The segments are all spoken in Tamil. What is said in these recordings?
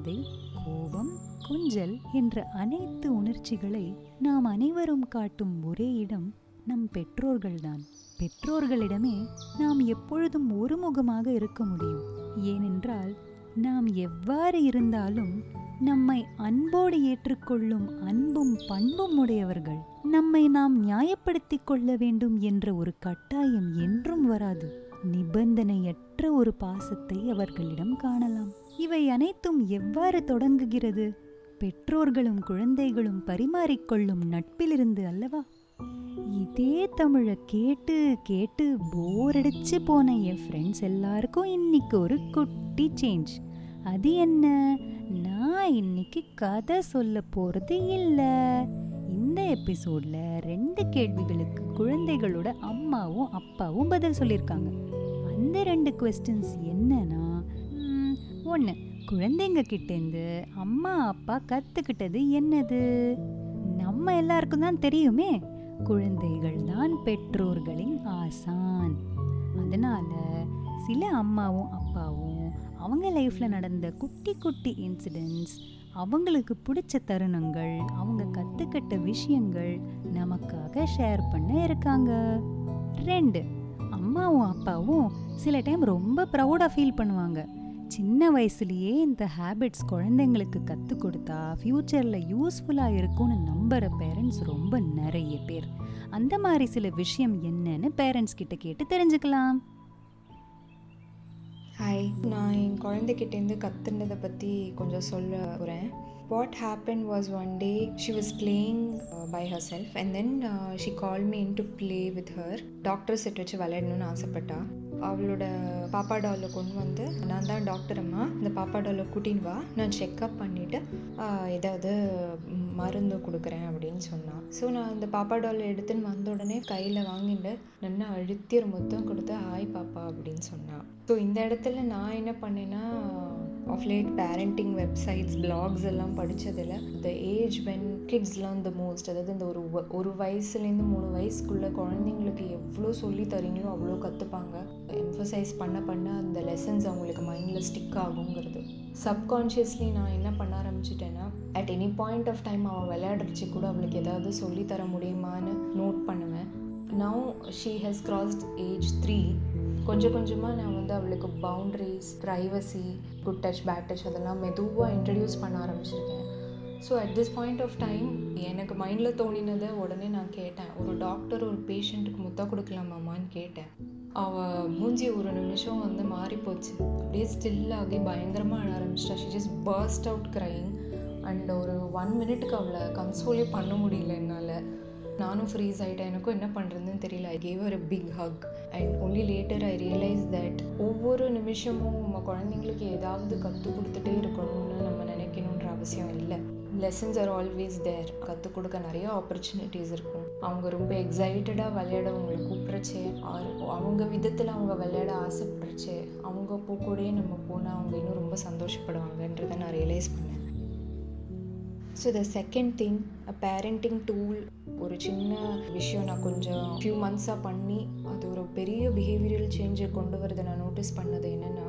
மரியாதை கோபம் கொஞ்சல் என்ற அனைத்து உணர்ச்சிகளை நாம் அனைவரும் காட்டும் ஒரே இடம் நம் பெற்றோர்கள்தான். பெற்றோர்களிடமே நாம் எப்பொழுதும் ஒருமுகமாக இருக்க முடியும். ஏனென்றால் நாம் எவ்வாறு இருந்தாலும் நம்மை அன்போடு ஏற்றுக்கொள்ளும் அன்பும் பண்பும் உடையவர்கள். நம்மை நாம் நியாயப்படுத்திக் கொள்ள வேண்டும் என்ற ஒரு கட்டாயம் என்றும் வராது. நிபந்தனையற்ற ஒரு பாசத்தை அவர்களிடம் காணலாம். இவை அனைத்தும் எவ்வாறு தொடங்குகிறது? பெற்றோர்களும் குழந்தைகளும் பரிமாறிக்கொள்ளும் நட்பிலிருந்து அல்லவா? இதே தமிழை கேட்டு கேட்டு போர் அடிச்சு போன என் ஃப்ரெண்ட்ஸ் எல்லாருக்கும் இன்னைக்கு ஒரு குட்டி சேஞ்ச் அது என்ன? நான் இன்னைக்கு கதை சொல்ல போகிறது இல்லை. இந்த எபிசோடில் ரெண்டு கேள்விகளுக்கு குழந்தைகளோட அம்மாவும் அப்பாவும் பதில் சொல்லியிருக்காங்க. அந்த ரெண்டு கொஸ்டின்ஸ் என்னன்னா ஒன்று குழந்தைங்க கிட்டேருந்து அம்மா அப்பா கற்றுக்கிட்டது என்னது? நம்ம எல்லாருக்கும் தான் தெரியுமே குழந்தைகள் தான் பெற்றோர்களின் ஆசான். அதனால் சில அம்மாவும் அப்பாவும் அவங்க லைஃப்பில் நடந்த குட்டி குட்டி இன்சிடென்ட்ஸ் அவங்களுக்கு பிடிச்ச தருணங்கள் அவங்க கற்றுக்கிட்ட விஷயங்கள் நமக்காக ஷேர் பண்ண இருக்காங்க. ரெண்டு அம்மாவும் அப்பாவும் சில டைம் ரொம்ப ப்ரௌடாக ஃபீல் பண்ணுவாங்க. சின்ன வயசுலேயே இந்த ஹேபிட்ஸ் குழந்தைங்களுக்கு கற்றுக் கொடுத்தா ஃப்யூச்சரில் யூஸ்ஃபுல்லாக இருக்கும்னு நம்புகிற பேரண்ட்ஸ் ரொம்ப நிறைய பேர். அந்த மாதிரி சில விஷயம் என்னன்னு பேரண்ட்ஸ் கிட்ட கேட்டு தெரிஞ்சுக்கலாம். ஹாய் நான் என் குழந்தைகிட்டேருந்து கற்றுனதை பற்றி கொஞ்சம் சொல்ல போகிறேன் what happen was one day she was playing by herself and then she call me in to play with her doctor set வச்சு விளையாடணும்னு ஆசைப்பட்டா. அவளோட பாப்பா டாலை கொண்டு வந்து நான் தான் டாக்டர் அம்மா. இந்த பாப்பா டாலை கூட்டின்னு வா. நான் செக்கப் பண்ணிவிட்டு ஏதாவது மருந்து கொடுக்குறேன் அப்படின்னு சொன்னான். ஸோ நான் அந்த பாப்பா டாலை எடுத்துன்னு வந்த உடனே கையில் வாங்கிட்டு நல்லா அழுத்தி ஒரு மொத்தம் கொடுத்து ஹாய் பாப்பா அப்படின்னு சொன்னான். ஸோ இந்த இடத்துல நான் என்ன பண்ணேன்னா of late parenting websites blogs எல்லாம் படித்ததில் த ஏஜ் வென் கிட்ஸ்லாம் இந்த த மோஸ்ட் அதாவது இந்த ஒரு ஒரு வயசுலேருந்து மூணு வயசுக்குள்ளே குழந்தைங்களுக்கு எவ்வளோ சொல்லி தரீங்களோ அவ்வளோ கற்றுப்பாங்க எம்ஃபசைஸ் பண்ண பண்ண அந்த லெசன்ஸ் அவங்களுக்கு மைண்டில் ஸ்டிக் ஆகுங்கிறது. சப்கான்ஷியஸ்லி நான் என்ன பண்ண ஆரம்பிச்சிட்டேன்னா at any point of time அவள் விளையாடுறச்சு கூட அவளுக்கு ஏதாவது சொல்லித்தர முடியுமான்னு நோட் பண்ணுவேன். Now she has crossed age three கொஞ்சம் கொஞ்சமாக நான் வந்து அவளுக்கு boundaries privacy good touch bad touch அதெல்லாம் மெதுவாக இன்ட்ரடியூஸ் பண்ண ஆரம்பிச்சிருக்கேன். So at this point of time எனக்கு மைண்டில் தோணினதை உடனே நான் கேட்டேன். ஒரு டாக்டர் ஒரு பேஷண்ட்டுக்கு முத்தா கொடுக்கலாமாமான்னு கேட்டேன். அவள் மூஞ்சி ஒரு நிமிஷம் வந்து மாறி போச்சு. அப்படியே ஸ்டில்லாகி பயங்கரமாக அழ ஆரம்பிச்சிட்டா. She just burst out crying and ஒரு ஒன் மினிட்டுக்கு அவளை கன்சோலே பண்ண முடியல என்னால். நானும் ஃப்ரீஸ் ஆகிட்டேன் எனக்கும் என்ன பண்ணுறதுன்னு தெரியல. ஐ கேவ் ஒரு big hug and only later I realise that ஒவ்வொரு நிமிஷமும் நம்ம குழந்தைங்களுக்கு ஏதாவது கற்றுக் கொடுத்துட்டே இருக்கணும்னு நம்ம நினைக்கணுன்ற அவசியம் இல்லை. லெசன்ஸ் ஆர் ஆல்வேஸ் தேர் கற்றுக் கொடுக்க நிறைய ஆப்பர்ச்சுனிட்டிஸ் இருக்கும். அவங்க ரொம்ப எக்ஸைட்டடாக விளையாட அவங்களை கூப்பிட்றச்சே அவங்க விதத்தில் அவங்க விளையாட ஆசைப்படுறச்சே அவங்க போக்கூடயே நம்ம போனால் அவங்க இன்னும் ரொம்ப சந்தோஷப்படுவாங்கன்றதை நான் ரியலைஸ் பண்ணேன். So the second thing a parenting tool ஒரு சின்ன விஷயம் நான் கொஞ்சம் ஃபியூ மந்த்ஸாக பண்ணி அது ஒரு பெரிய பிஹேவியரல் சேஞ்சை கொண்டு வரதை நான் நோட்டீஸ் பண்ணது என்னென்னா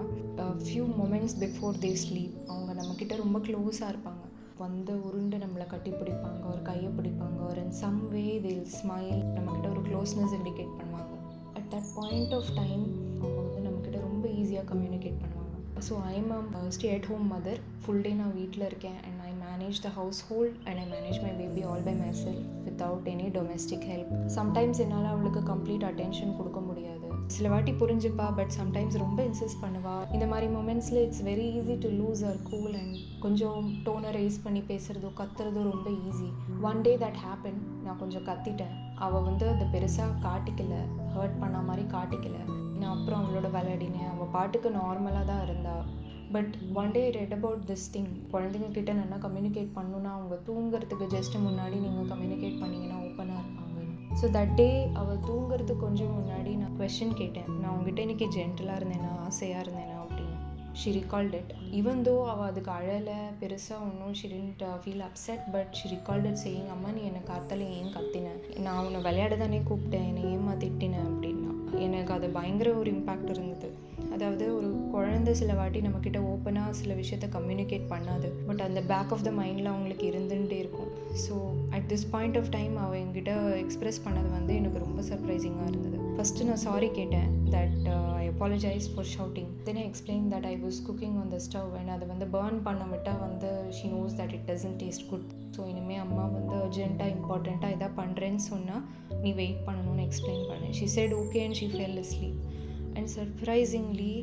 few moments before they sleep அவங்க நம்மக்கிட்ட ரொம்ப க்ளோஸாக இருப்பாங்க. வந்து உருண்டு நம்மளை கட்டி பிடிப்பாங்க ஒரு கையை பிடிப்பாங்க ஒரு இன் சம் வே தில் ஸ்மைல் நம்மக்கிட்ட ஒரு க்ளோஸ்னஸ் இண்டிகேட் பண்ணுவாங்க. At that point of time அவங்க வந்து நம்மக்கிட்ட ரொம்ப ஈஸியாக கம்யூனிகேட் பண்ணுவாங்க. So I am stay at home mother full day நான் வீட்டில் இருக்கேன். And I manage the household and I manage my baby all by myself without any domestic help sometimes என்னால் அவளுக்கு கம்ப்ளீட் அட்டென்ஷன் கொடுக்க முடியும் சில வாட்டி புரிஞ்சுப்பா பட் சம்டைம்ஸ் ரொம்ப இன்சிஸ்ட் பண்ணுவா. இந்த மாதிரி மூமெண்ட்ஸில் it's very easy to lose our cool and கொஞ்சம் டோனை ரைஸ் பண்ணி பேசுகிறதோ கத்துறதோ ரொம்ப easy one day that happen நான் கொஞ்சம் கத்திட்டேன். அவள் வந்து அதை பெருசாக காட்டிக்கல ஹர்ட் பண்ண மாதிரி காட்டிக்கல. நான் அப்புறம் அவளோட விளையாடினேன். அவள் பாட்டுக்கு நார்மலாக தான் இருந்தாள் but one day read about this thing குழந்தைங்க கிட்ட நல்லா கம்யூனிகேட் பண்ணணுன்னா அவங்க தூங்குறதுக்கு ஜஸ்ட் முன்னாடி நீங்கள் கம்யூனிகேட் பண்ணிங்கன்னா ஓப்பனாக இருப்பாங்க. ஸோ தட் டே அவள் தூங்குறதுக்கு கொஞ்சம் முன்னாடி நான் கொஷின் கேட்டேன். நான் உங்ககிட்ட இன்றைக்கி ஜென்டலாக இருந்தேனா ஆசையாக இருந்தேனா அப்படின்னு. She recalled it even though அவள் அதுக்கு அழலை பெருசாக ஒன்றும் she didn't feel upset but she recalled it செய்யுங்க அம்மா நீ என்னை காத்தால ஏன் கத்தினேன் நான் உன்னை விளையாட தானே கூப்பிட்டேன் என்னை ஏமா திட்டினேன் எனக்கு அது பயங்கர ஒரு இம்பேக்ட் இருந்தது. அதாவது ஒரு குழந்தை சில வாட்டி நம்மக்கிட்ட ஓப்பனாக சில விஷயத்த கம்யூனிகேட் பண்ணாது. பட் அந்த பேக் ஆஃப் த மைண்டில் அவங்களுக்கு இருந்துகிட்டே இருக்கும். So at this point of time அவள் என்கிட்ட எக்ஸ்ப்ரெஸ் பண்ணது வந்து எனக்கு ரொம்ப சர்ப்ரைசிங்காக இருந்தது. ஃபஸ்ட்டு நான் சாரி கேட்டேன் that I apologise for shouting then I explain that I was cooking on the stove and அதை வந்து பேர்ன் பண்ண விட்டால் வந்து she knows that it doesn't taste good so இனிமேல் அம்மா வந்து அர்ஜென்ட்டாக இம்பார்ட்டண்ட்டாக எதாவது பண்ணுறேன்னு சொன்னால் நீ வெயிட் பண்ணணும்னு எக்ஸ்பிளைன் பண்ணேன். She said okay and she fell asleep and surprisingly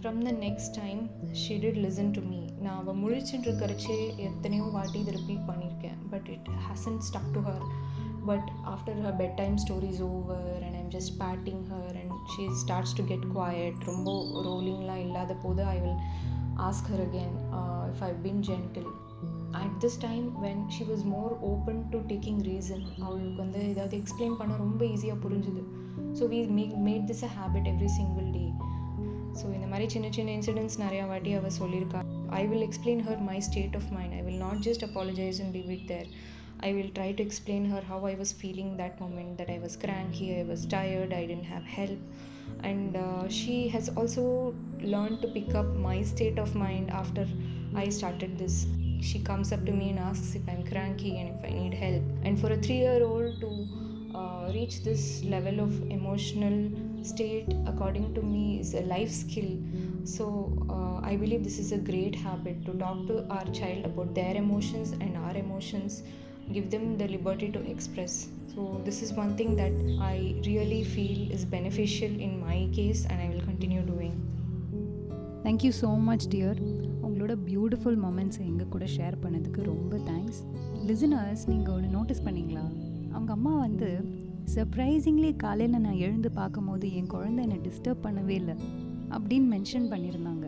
from the next time she did listen to me நான் அவள் முழிச்சுட்டு இருக்கிறச்சே எத்தனையோ வாட்டி இதை ரிப்பீட் பண்ணியிருக்கேன் but it hasn't stuck to her but after her bedtime stories over and I'm just patting her and she starts to get quiet ரொம்ப ரோலிங்லாம் இல்லாத போது I will ask her again if I been gentle at this time when she was more open to talking reason அவளுக்கு வந்து ஏதாவது எக்ஸ்பிளைன் பண்ண ரொம்ப ஈஸியாக புரிஞ்சுது. So we make made this a habit every single day so இந்த மாதிரி சின்ன சின்ன இன்சிடென்ட்ஸ் நிறையா வாட்டி அவள் சொல்லியிருக்கா. I will explain her my state of mind I will not just apologise and leave it there I will try to explain her how I was feeling that moment that I was cranky, I was tired, I didn't have help. And uh, she has also learned to pick up my state of mind after I started this. she comes up to me and asks if I'm cranky and if I need help. And for a three year old to uh, reach this level of emotional state, according to me, is a life skill. So uh, I believe this is a great habit to talk to our child about their emotions and our emotions, give them the liberty to express. So this is one thing that I really feel is beneficial in my case, and I will continue doing. Thank you so much, dear. உங்களோட பியூட்டிஃபுல் மொமெண்ட்ஸை எங்கள் கூட ஷேர் பண்ணதுக்கு ரொம்ப தேங்க்ஸ் லிசனர்ஸ் நீங்கள் ஒன்று நோட்டீஸ் பண்ணீங்களா? அவங்க அம்மா வந்து சர்ப்ரைசிங்லி காலையில் நான் எழுந்து பார்க்கும்போது என் குழந்தை என்னை டிஸ்டர்ப் பண்ணவே இல்லை அப்படின்னு மென்ஷன் பண்ணியிருந்தாங்க.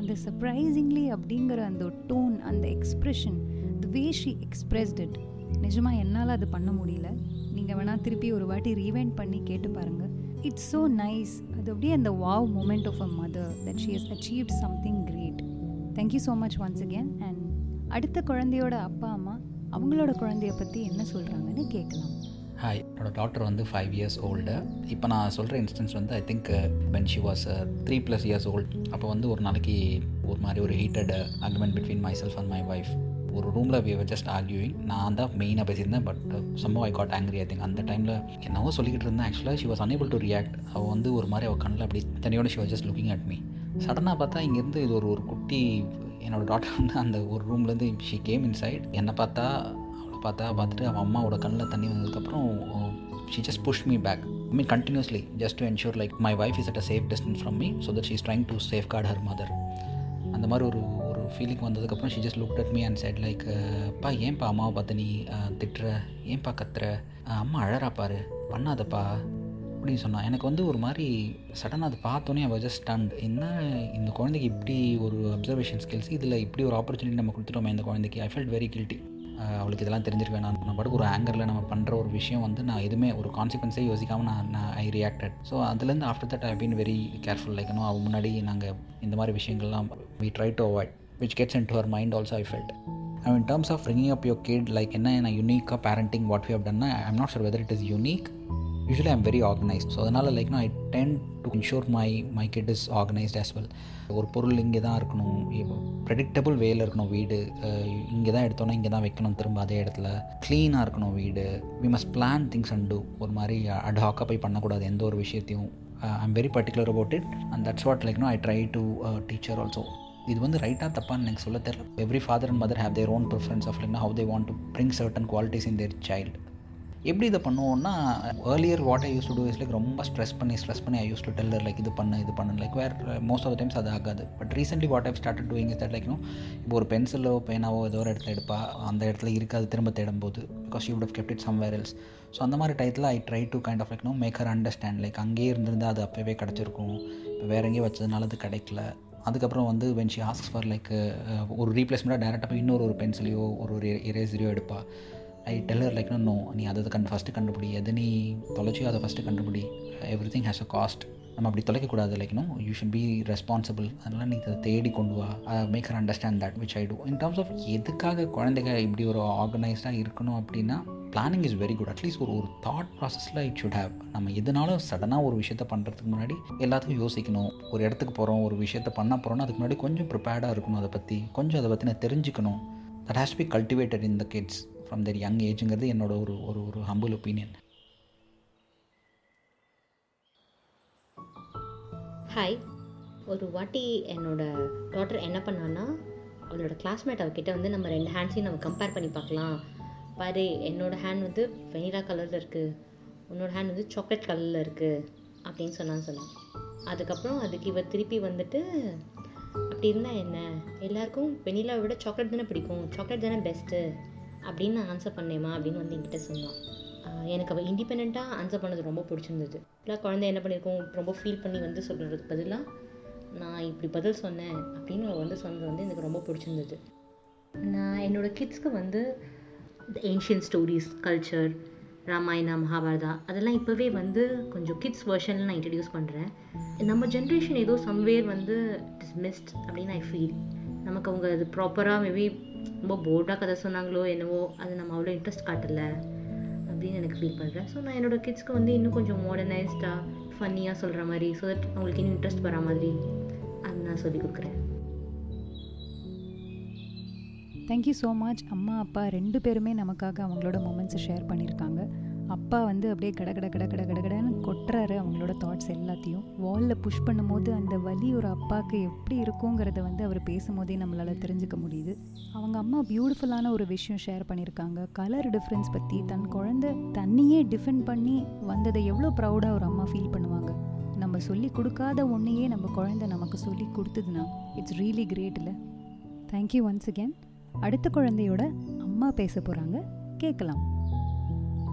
அந்த சர்ப்ரைசிங்லி அப்படிங்கிற அந்த டோன் அந்த expression the way she expressed it நிஜமாக என்னால் அது பண்ண முடியல. நீங்கள் வேணால் திருப்பி ஒரு வாட்டி ரீவைண்ட் பண்ணி கேட்டு பாருங்கள் இட்ஸ் ஸோ நைஸ் அது அப்படியே அந்த wow moment of a mother that she has achieved something thank you so much once again and அடுத்த குழந்தையோட அப்பா அம்மா அவங்களோட குழந்தைய பற்றி என்ன சொல்கிறாங்கன்னு கேட்கலாம். ஹாய் என்னோடய டாக்டர் வந்து ஃபைவ் இயர்ஸ் ஓல்டு இப்போ நான் சொல்கிற இன்ஸ்டன்ஸ் வந்து I think when she was three plus years old அப்போ வந்து ஒரு நாளைக்கு ஒரு மாதிரி ஒரு heated agreement between myself and my wife ஒரு ரூமில் வி ஜஸ்ட் ஆர்கியூவிங் நான் தான் மெயினாக பேசியிருந்தேன் பட் சம்பவம் I got angry I think அந்த டைமில் என்னவோ சொல்லிக்கிட்டு இருந்தேன் ஆக்சுவலாக she was unable to react அவள் வந்து ஒரு மாதிரி அவள் கண்ணில் அப்படி தனியோட she was just looking at me சடனாக பார்த்தா இங்கேருந்து இது ஒரு ஒரு குட்டி என்னோடய டாட்டர் வந்து அந்த ஒரு ரூம்லேருந்து ஷி கேம் இன்சைட் என்னை பார்த்தா அவளை பார்த்தா பார்த்துட்டு அவன் அம்மாவோட கண்ணில் தண்ணி வந்ததுக்கப்புறம் she just push me back I mean continuously just to ensure like my wife is at a safe distance from me so that she is trying to safeguard her mother அந்த மாதிரி ஒரு ஒரு ஃபீலிங் வந்ததுக்கப்புறம் she just look at me and said like பா ஏன்ப்பா அம்மாவை பார்த்து நீ திட்டுற? ஏன்ப்பா கத்துற? அம்மா அழறா பாரு. பண்ணாதப்பா. அப்படின்னு சொன்னான் எனக்கு வந்து ஒரு மாதிரி சடனாக அதை பார்த்தோன்னே அவள் ஜஸ்ட் ஸ்டண்ட் என்ன இந்த குழந்தைக்கு இப்படி ஒரு அப்சர்வேஷன் ஸ்கில்ஸ் இதில் இப்படி ஒரு ஆப்பர்ச்சுனிட்டி நம்ம கொடுத்துட்டோமே இந்த குழந்தைக்கு? ஐ ஃபெல்ட் வெரி கில்ட்டி அவளுக்கு இதெல்லாம் தெரிஞ்சிருக்க நான் நம்ம பாட்டுக்கு ஒரு ஆங்கரில் நம்ம பண்ணுற ஒரு விஷயம் வந்து நான் எதுவுமே ஒரு கான்சிக்வன்ஸே யோசிக்காமல் நான் நான் ஐ ரியாக்டட் ஸோ அதுலேருந்து after that I been very careful like no அவள் முன்னாடி நாங்கள் இந்த மாதிரி விஷயங்கள்லாம் we try to avoid which gets into her mind also I felt I in terms of bringing up your kid like என்ன நான் யூனிக்காக parenting what we have டன்னா I am not sure whether it is unique usually I'm very organised so அதனால் லைக் நான் I tend to ensure my my kid is organised as well ஒரு பொருள் இங்கே தான் இருக்கணும். ப்ரெடிக்டபுள் வேல இருக்கணும் வீடு. இங்கே தான் எடுத்தோன்னா இங்கே தான் வைக்கணும் திரும்ப அதே இடத்துல. க்ளீனாக இருக்கணும் வீடு. We must plan things and do ஒரு மாதிரி அட்ஹாக்காக போய் பண்ணக்கூடாது எந்த ஒரு விஷயத்தையும். I very particular about it and that's what like no I try to teach her also இது வந்து ரைட்டாக தப்பான்னு எனக்கு சொல்ல தெரியல. Every father and mother have their own preference of like how they want to bring certain qualities in their child எப்படி இதை பண்ணுவோம்னா earlier what I use to do is like ரொம்ப ஸ்ட்ரெஸ் பண்ணி ஸ்ட்ரெஸ் பண்ணி I used to tell her like இது பண்ணு இது பண்ணு like where most of the times அது ஆகாது. But recently what I've start doing is that like இப்போ ஒரு பென்சிலோ பேனாவோ ஏதோ ஒரு இடத்துல எடுப்பா அந்த இடத்துல இருக்காது திரும்ப தேடும்போது because you would kept it somewhere else so அந்த மாதிரி டயத்தில் I try to kind of like no make her understand like அங்கேயே இருந்திருந்தால் அது அப்போவே கிடச்சிருக்கும். இப்போ வேற எங்கேயும் வச்சதுனால அது கிடைக்கல. அதுக்கப்புறம் வந்து when she ask for like ஒரு ரீப்ளேஸ்மெண்ட்டாக டேரெக்டாக போய் இன்னொரு ஒரு பென்சிலையோ ஒரு ஒரு இரேசரையோ எடுப்பா. ஐ டெல்லர் லைக் நோ நீ அதை கண்டு ஃபஸ்ட்டு கண்டுபிடி. எது நீ தொலைச்சியோ அதை ஃபஸ்ட்டு கண்டுபிடி. Every thing has a cost நம்ம அப்படி தொலைக்கக்கூடாது. Like no you should be responsible அதனால் நீ இதை தேடி கொண்டு வா. Make her understand that which I do in terms of எதுக்காக குழந்தைங்க இப்படி ஒரு ஆர்கனைஸ்டாக இருக்கணும் அப்படின்னா planning is very good at least ஒரு ஒரு தாட் ப்ராசஸில் இட் ஷுட் ஹேவ் நம்ம எதுனாலும் சடனாக ஒரு விஷயத்த பண்ணுறதுக்கு முன்னாடி எல்லாத்துக்கும் யோசிக்கணும். ஒரு இடத்துக்கு போகிறோம் ஒரு விஷயத்த பண்ண போகிறோம்னா அதுக்கு முன்னாடி கொஞ்சம் ப்ரிப்பேர்டாக இருக்கணும் அதை பற்றி கொஞ்சம் அதை பற்றின தெரிஞ்சுக்கணும். That has be cultivated in the kids from their young ஏஜுங்கிறது என்னோட ஒரு ஒரு ஒரு ஹம்பிள் ஒப்பீனியன் ஹாய் ஒரு வாட்டி என்னோட டாட்டர் என்ன பண்ணான்னா அவளோட கிளாஸ்மேட் அவகிட்ட வந்து நம்ம ரெண்டு ஹேண்ட்ஸையும் நம்ம கம்பேர் பண்ணி பார்க்கலாம். பாரு என்னோட ஹேண்ட் வந்து வெனிலா கலரில் இருக்குது உன்னோட ஹேண்ட் வந்து சாக்லேட் கலரில் இருக்குது அப்படின்னு சொன்னான்னு சொன்னான். அதுக்கப்புறம் அதுக்கு இவர் திருப்பி வந்துட்டு அப்படி இருந்தால் என்ன? எல்லாருக்கும் வெனிலாவை விட சாக்லேட் தானே பிடிக்கும். சாக்லேட் தானே பெஸ்ட்டு அப்படின்னு நான் ஆன்சர் பண்ணேம்மா அப்படின்னு வந்து என்கிட்ட சொன்னான். எனக்கு அவள் இண்டிபெண்ட்டாக ஆன்சர் பண்ணது ரொம்ப பிடிச்சிருந்தது. இல்லை குழந்தை என்ன பண்ணியிருக்கோம் ரொம்ப ஃபீல் பண்ணி வந்து சொல்கிறதுக்கு பதிலாக நான் இப்படி பதில் சொன்னேன் அப்படின்னு அவள் வந்து சொன்னது வந்து எனக்கு ரொம்ப பிடிச்சிருந்தது. நான் என்னோடய கிட்ஸ்க்கு வந்து இந்த ancient stories culture Ramayana Mahabharata அதெல்லாம் இப்போவே வந்து கொஞ்சம் கிட்ஸ் வெர்ஷனில் நான் இன்ட்ரடியூஸ் பண்ணுறேன் நம்ம ஜென்ரேஷன் ஏதோ சம்வேர் வந்து டிஸ்மிஸ்ட் அப்படின்னு ஐ ஃபீல் நமக்கு அவங்க அது ப்ராப்பராக மேபி ரொம்ப போர்டாக கதை சொன்னாங்களோ என்னவோ அது நம்ம அவ்வளோ இன்ட்ரெஸ்ட் காட்டலை அப்படின்னு எனக்கு ஃபீல் பண்ணுறேன் ஸோ நான் என்னோட கிட்ஸ்க்கு வந்து இன்னும் கொஞ்சம் மாடர்னைஸ்டாக ஃபன்னியாக சொல்கிற மாதிரி ஸோ தட் அவங்களுக்கு இன்னும் இன்ட்ரெஸ்ட் வர மாதிரி அது நான் சொல்லி கொடுக்குறேன். தேங்க்யூ ஸோ மச் அம்மா அப்பா ரெண்டு பேருமே நமக்காக அவங்களோட மூமெண்ட்ஸை ஷேர் பண்ணியிருக்காங்க அப்பா வந்து அப்படியே கட கட கட கட கடகடன்னு கொட்டுறாரு அவங்களோட தாட்ஸ் எல்லாத்தையும். வாலில் புஷ் பண்ணும்போது அந்த வலி ஒரு அப்பாவுக்கு எப்படி இருக்குங்கிறத வந்து அவர் பேசும்போதே நம்மளால் தெரிஞ்சுக்க முடியுது. அவங்க அம்மா பியூட்டிஃபுல்லான ஒரு விஷயம் ஷேர் பண்ணியிருக்காங்க. கலர் டிஃப்ரென்ஸ் பற்றி தன் குழந்தை தண்ணியே டிஃபெண்ட் பண்ணி வந்ததை எவ்வளோ ப்ரௌடாக ஒரு அம்மா ஃபீல் பண்ணுவாங்க. நம்ம சொல்லி கொடுக்காத ஒன்றையே நம்ம குழந்தை நமக்கு சொல்லி கொடுத்ததுன்னா இட்ஸ் ரியலி கிரேட் இல்லை? தேங்க்யூ ஒன்ஸ் அகேன் அடுத்த குழந்தையோட அம்மா பேச போகிறாங்க கேட்கலாம்.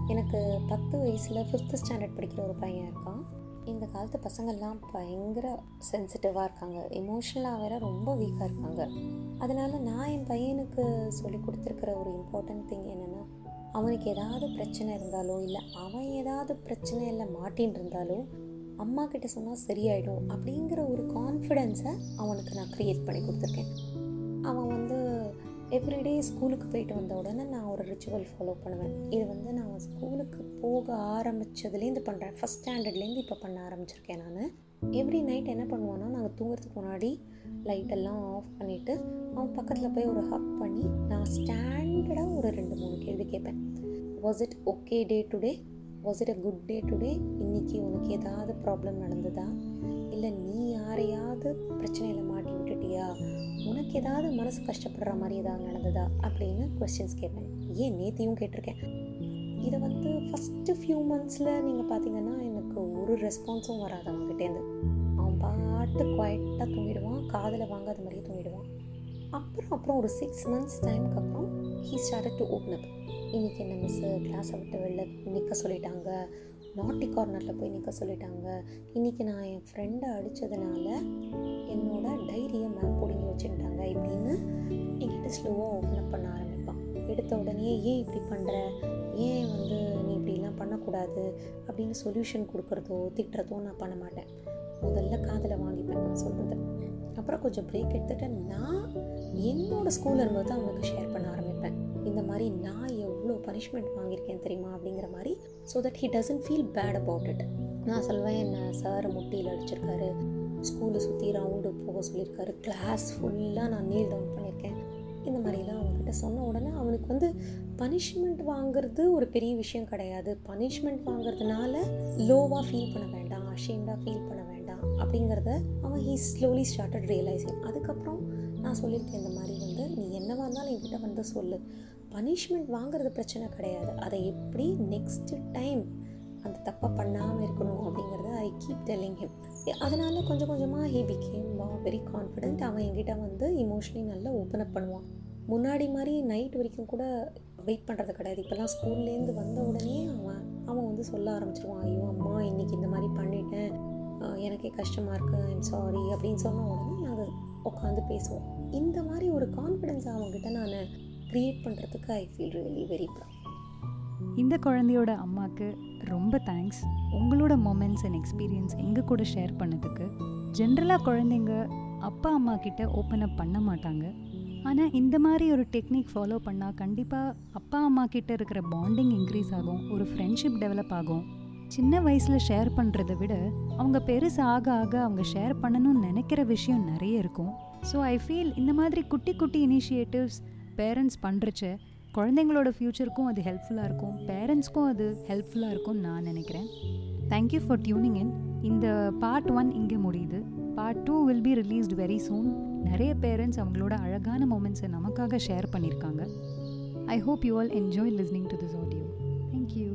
எனக்கு பத்து வயசில் ஃபிஃப்த்து ஸ்டாண்டர்ட் படிக்கிற ஒரு பையன் இருக்கான். இந்த காலத்து பசங்கள்லாம் பயங்கர சென்சிட்டிவாக இருக்காங்க. எமோஷ்னலாக வேற ரொம்ப வீக்காக இருக்காங்க. அதனால் நான் என் பையனுக்கு சொல்லி கொடுத்துருக்கிற ஒரு இம்பார்ட்டன்ட் திங் என்னென்னா அவனுக்கு ஏதாவது பிரச்சனை இருந்தாலோ இல்லை அவன் ஏதாவது பிரச்சனையில் மாட்டின்னு இருந்தாலோ அம்மா கிட்ட சொன்னால் சரியாயிடும் அப்படிங்கிற ஒரு கான்ஃபிடென்ஸை அவனுக்கு நான் க்ரியேட் பண்ணி கொடுத்துருக்கேன். அவன் வந்து எவ்ரிடே ஸ்கூலுக்கு போயிட்டு வந்த உடனே நான் ஒரு ரிச்சுவல் ஃபாலோ பண்ணுவேன். இது வந்து நான் ஸ்கூலுக்கு போக ஆரம்பித்ததுலேருந்து பண்ணுறேன் ஃபஸ்ட் ஸ்டாண்டர்ட்லேருந்து இப்போ பண்ண ஆரம்பிச்சிருக்கேன் நான். எவ்ரி நைட் என்ன பண்ணுவான்னா நாங்கள் தூங்குறதுக்கு முன்னாடி லைட்டெல்லாம் ஆஃப் பண்ணிவிட்டு அவன் பக்கத்தில் போய் ஒரு ஹக் பண்ணி நான் ஸ்டாண்டர்டாக ஒரு ரெண்டு மூணு கேள்வி கேட்பேன். Was it okay day today was it a good day today இன்றைக்கி உனக்கு ஏதாவது ப்ராப்ளம் நடந்ததா? இல்லை நீ யாரையாவது பிரச்சனையில் மாட்டி விட்டுட்டியா? உனக்கு ஏதாவது மனசு கஷ்டப்படுற மாதிரி ஏதாவது நடந்ததா அப்படின்னு கொஸ்டின்ஸ் கேட்பேன் ஏன் நேத்தியும் கேட்டிருக்கேன். இதை வந்து ஃபஸ்ட்டு ஃபியூ மந்த்ஸில் நீங்கள் பார்த்தீங்கன்னா எனக்கு ஒரு ரெஸ்பான்ஸும் வராது அவங்ககிட்டேருந்து அவன் பாட்டு குவாய்ட்டாக தூங்கிடுவான் காதில் வாங்காத மாதிரியே தூங்கிடுவான். அப்புறம் அப்புறம் ஒரு சிக்ஸ் மந்த்ஸ் டைமுக்கு அப்புறம் he start to open up இன்றைக்கி என்ன மிஸ்ஸு கிளாஸை விட்டு வெளில நிற்க சொல்லிட்டாங்க. நாட்டி கார்னரில் போய் நிற்க சொல்லிட்டாங்க. இன்றைக்கி நான் என் ஃப்ரெண்டை அடித்ததுனால என்னோட டைரியை மேம் பிடுங்கி வச்சுட்டாங்க இப்படின்னு என்கிட்ட ஸ்லோவாக ஓப்பன் அப் பண்ண ஆரம்பிப்பான் எடுத்த உடனே ஏன் இப்படி பண்ணுற ஏன் வந்து நீ இப்படிலாம் பண்ணக்கூடாது? அப்படின்னு சொல்யூஷன் கொடுக்குறதோ திட்டுறதோ நான் பண்ண மாட்டேன். முதல்ல காதில் வாங்கிப்பேன் நான் சொல்கிறது அப்புறம் கொஞ்சம் பிரேக் எடுத்துகிட்டு நான் என்னோடய ஸ்கூலில் இருக்கும்போது அவனுக்கு ஷேர் பண்ண ஆரம்பிப்பேன். இந்த மாதிரி நான் பனிஷ்மெண்ட் வாங்கியிருக்கேன் தெரியுமா அப்படிங்கிற மாதிரி so that he doesn't feel bad about it நான் சொல்வேன் என்ன சார் முட்டியில் அடிச்சிருக்காரு. ஸ்கூலை சுற்றி ரவுண்டு போக சொல்லியிருக்காரு. கிளாஸ் ஃபுல்லாக நான் நீல் டவுன் பண்ணியிருக்கேன். இந்த மாதிரிலாம் அவங்கக்கிட்ட சொன்ன உடனே அவனுக்கு வந்து பனிஷ்மெண்ட் வாங்குறது ஒரு பெரிய விஷயம் கிடையாது. பனிஷ்மெண்ட் வாங்குறதுனால லோவாக ஃபீல் பண்ண வேண்டாம் அஷேம்டாக ஃபீல் பண்ண வேண்டாம் அப்படிங்கிறத அவன் ஹீ ஸ்லோலி ஸ்டார்டட் ரியலைசிங் அதுக்கப்புறம் நான் சொல்லியிருக்கேன் இந்த மாதிரி வந்து நீ என்னவா இருந்தாலும் என்கிட்ட வந்து சொல்லு. பனிஷ்மெண்ட் வாங்குறது பிரச்சனை கிடையாது. அதை எப்படி நெக்ஸ்ட் டைம் அந்த தப்பை பண்ணாமல் இருக்கணும் அப்படிங்கிறத ஐ கீப் டெல்லிங் ஹிம் அதனால் கொஞ்சம் கொஞ்சமாக ஹீ பிகேம் வெரி கான்ஃபிடென்ட் அவன் என்கிட்ட வந்து இமோஷனலி நல்லா ஓப்பன் அப் பண்ணுவான். முன்னாடி மாதிரி நைட் வரைக்கும் கூட வெயிட் பண்ணுறது கிடையாது. இப்போல்லாம் ஸ்கூல்லேருந்து வந்த உடனே அவன் அவன் வந்து சொல்ல ஆரம்பிச்சிருவான். ஐயோ அம்மா இன்றைக்கி இந்த மாதிரி பண்ணிட்டேன். எனக்கே கஷ்டமாக இருக்குது ஐம் சாரி அப்படின்னு சொன்ன உடனே நாங்கள் உட்காந்து பேசுவோம். இந்த மாதிரி ஒரு கான்ஃபிடென்ஸ் அவங்ககிட்ட நான் க்ரியேட் பண்ணுறதுக்கு I feel really very proud இந்த குழந்தையோட அம்மாவுக்கு ரொம்ப தேங்க்ஸ் உங்களோட மொமெண்ட்ஸ் அண்ட் எக்ஸ்பீரியன்ஸ் எங்கள் கூட ஷேர் பண்ணதுக்கு. ஜென்ரலாக குழந்தைங்க அப்பா அம்மா கிட்ட ஓப்பன் அப் பண்ண மாட்டாங்க. ஆனால் இந்த மாதிரி ஒரு டெக்னிக் ஃபாலோ பண்ணால் கண்டிப்பாக அப்பா அம்மா கிட்ட இருக்கிற பாண்டிங் இன்க்ரீஸ் ஆகும் ஒரு ஃப்ரெண்ட்ஷிப் டெவலப் ஆகும். சின்ன வயசில் ஷேர் பண்ணுறதை விட அவங்க பெருசு ஆக ஆக அவங்க ஷேர் பண்ணணும்னு நினைக்கிற விஷயம் நிறைய இருக்கும். ஸோ ஐ ஃபீல் இந்த மாதிரி குட்டி குட்டி இனிஷியேட்டிவ்ஸ் பேரண்ட்ஸ் பண்ணுறச்ச குழந்தைங்களோட ஃப்யூச்சருக்கும் அது ஹெல்ப்ஃபுல்லாக இருக்கும். பேரண்ட்ஸ்க்கும் அது ஹெல்ப்ஃபுல்லாக இருக்கும்னு நான் நினைக்கிறேன். தேங்க்யூ ஃபார் டியூனிங் இன் இந்த பார்ட் ஒன் இங்கே முடியுது. Part two will be released very soon நிறைய பேரண்ட்ஸ் அவங்களோட அழகான மூமெண்ட்ஸை நமக்காக ஷேர் பண்ணியிருக்காங்க. I hope you all enjoy listening to this audio thank you